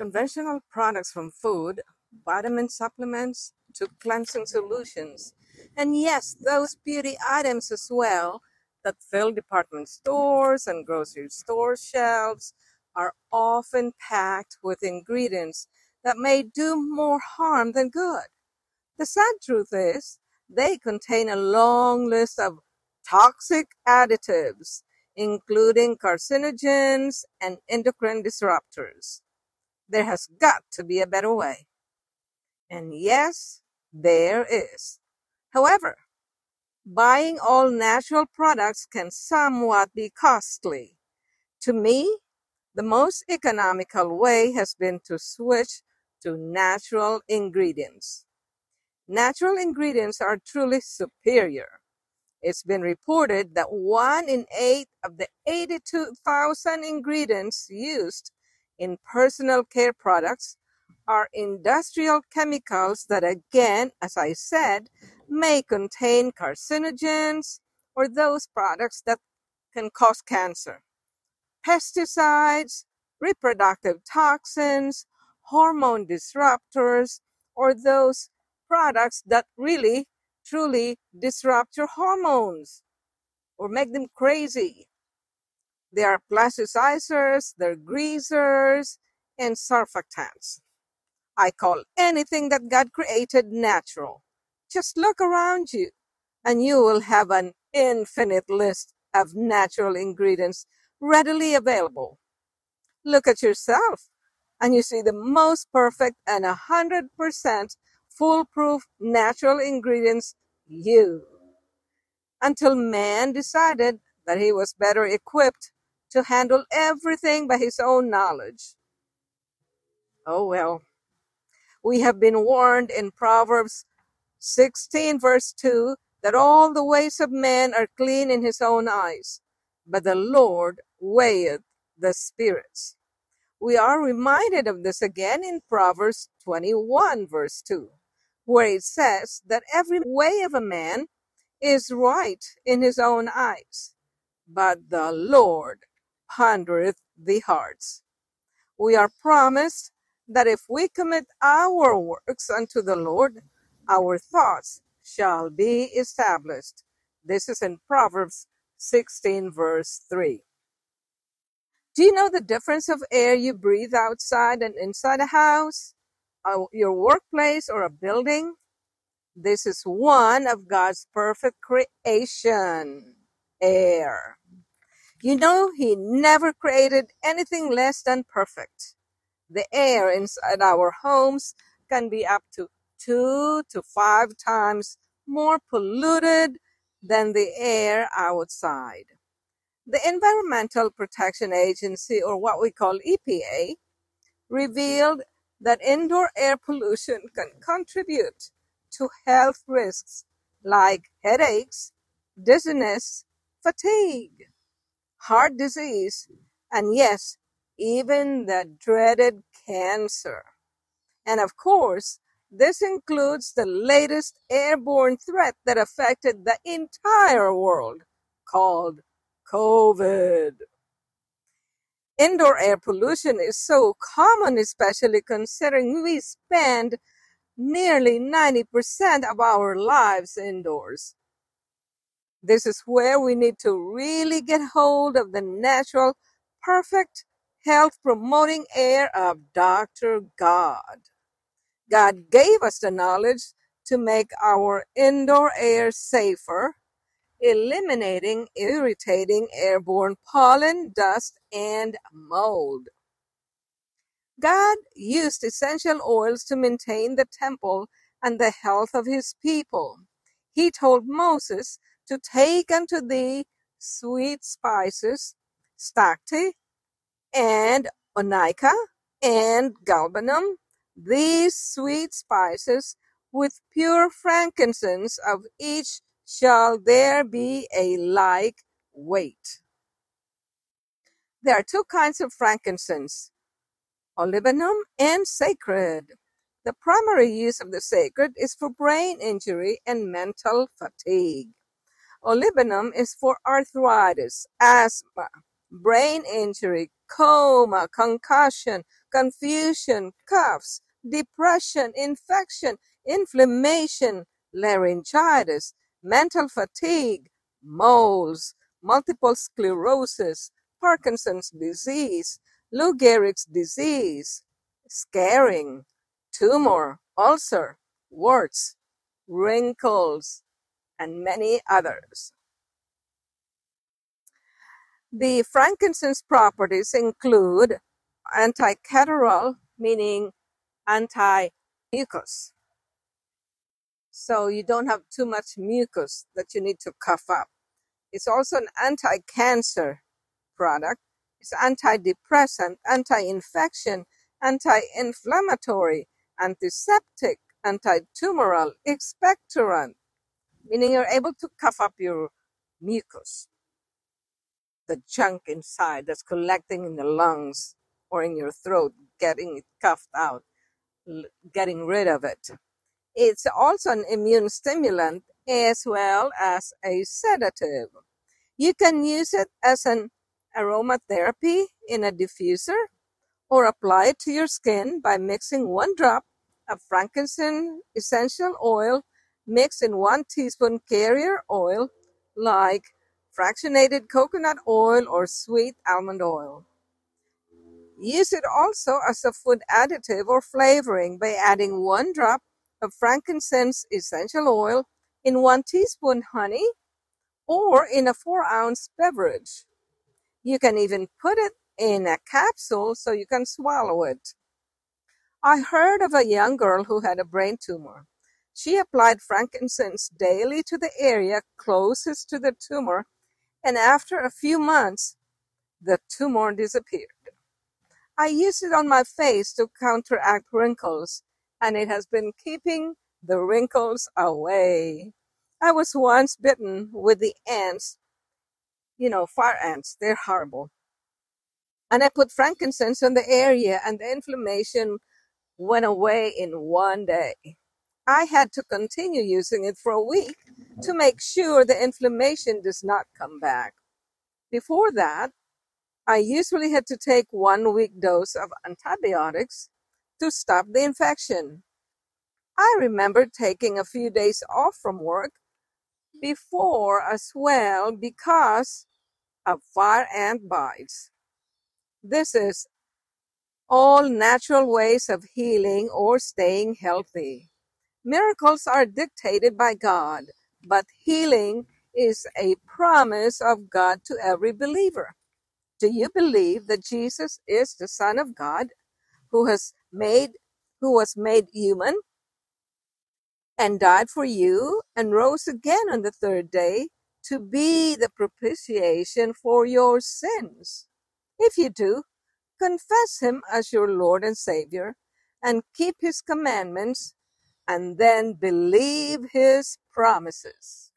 Conventional products from food, vitamin supplements to cleansing solutions. And yes, those beauty items as well that fill department stores and grocery store shelves are often packed with ingredients that may do more harm than good. The sad truth is, they contain a long list of toxic additives, including carcinogens and endocrine disruptors. There has got to be a better way. And yes, there is. However, buying all natural products can somewhat be costly. To me, the most economical way has been to switch to natural ingredients. Natural ingredients are truly superior. It's been reported that one in eight of the 82,000 ingredients used in personal care products are industrial chemicals that, again, as I said, may contain carcinogens or those products that can cause cancer. Pesticides, reproductive toxins, hormone disruptors, or those products that really, truly disrupt your hormones or make them crazy. They are plasticizers, they're greasers, and surfactants. I call anything that God created natural. Just look around you and you will have an infinite list of natural ingredients readily available. Look at yourself and you see the most perfect and 100% foolproof natural ingredients you. Until man decided that he was better equipped to handle everything by his own knowledge. Oh well, we have been warned in Proverbs 16, verse 2, that all the ways of man are clean in his own eyes, but the Lord weigheth the spirits. We are reminded of this again in Proverbs 21, verse 2, where it says that every way of a man is right in his own eyes, but the Lord pondereth the hearts. We are promised that if we commit our works unto the Lord, our thoughts shall be established. This is in Proverbs 16, verse 3. Do you know the difference of air you breathe outside and inside a house, your workplace, or a building? This is one of God's perfect creation air. You know, He never created anything less than perfect. The air inside our homes can be up to two to five times more polluted than the air outside. The Environmental Protection Agency, or what we call EPA, revealed that indoor air pollution can contribute to health risks like headaches, dizziness, fatigue, heart disease, and yes, even the dreaded cancer. And of course, this includes the latest airborne threat that affected the entire world called COVID. Indoor air pollution is so common, especially considering we spend nearly 90% of our lives indoors. This is where we need to really get hold of the natural, perfect, health promoting air of Dr. God. God gave us the knowledge to make our indoor air safer, eliminating irritating airborne pollen, dust, and mold. God used essential oils to maintain the temple and the health of his people. He told Moses to take unto thee sweet spices, stacte, and onycha, and galbanum, these sweet spices with pure frankincense of each shall there be a like weight. There are two kinds of frankincense, olibanum and sacred. The primary use of the sacred is for brain injury and mental fatigue. Olibanum is for arthritis, asthma, brain injury, coma, concussion, confusion, coughs, depression, infection, inflammation, laryngitis, mental fatigue, moles, multiple sclerosis, Parkinson's disease, Lou Gehrig's disease, scarring, tumor, ulcer, warts, wrinkles, and many others. The frankincense properties include anticatarrhal, meaning anti-mucus. So you don't have too much mucus that you need to cough up. It's also an anti-cancer product. It's antidepressant, anti-infection, anti-inflammatory, antiseptic, antitumoral, expectorant, meaning you're able to cough up your mucus, the junk inside that's collecting in the lungs or in your throat, getting it coughed out, getting rid of it. It's also an immune stimulant as well as a sedative. You can use it as an aromatherapy in a diffuser or apply it to your skin by mixing one drop of frankincense essential oil mixed in one teaspoon carrier oil like fractionated coconut oil or sweet almond oil. Use it also as a food additive or flavoring by adding one drop of frankincense essential oil in one teaspoon honey or in a four ounce beverage. You can even put it in a capsule so you can swallow it. I heard of a young girl who had a brain tumor. She applied frankincense daily to the area closest to the tumor, and after a few months, the tumor disappeared. I use it on my face to counteract wrinkles, and it has been keeping the wrinkles away. I was once bitten with the ants, you know, fire ants. They're horrible. And I put frankincense on the area, and the inflammation went away in one day. I had to continue using it for a week to make sure the inflammation does not come back. Before that, I usually had to take one week dose of antibiotics to stop the infection. I remember taking a few days off from work before as well because of fire ant bites. This is all natural ways of healing or staying healthy. Miracles are dictated by God, but healing is a promise of God to every believer. Do you believe that Jesus is the Son of God who has made who was made human and died for you and rose again on the third day to be the propitiation for your sins? If you do, confess him as your Lord and Savior and keep his commandments and then believe his promises.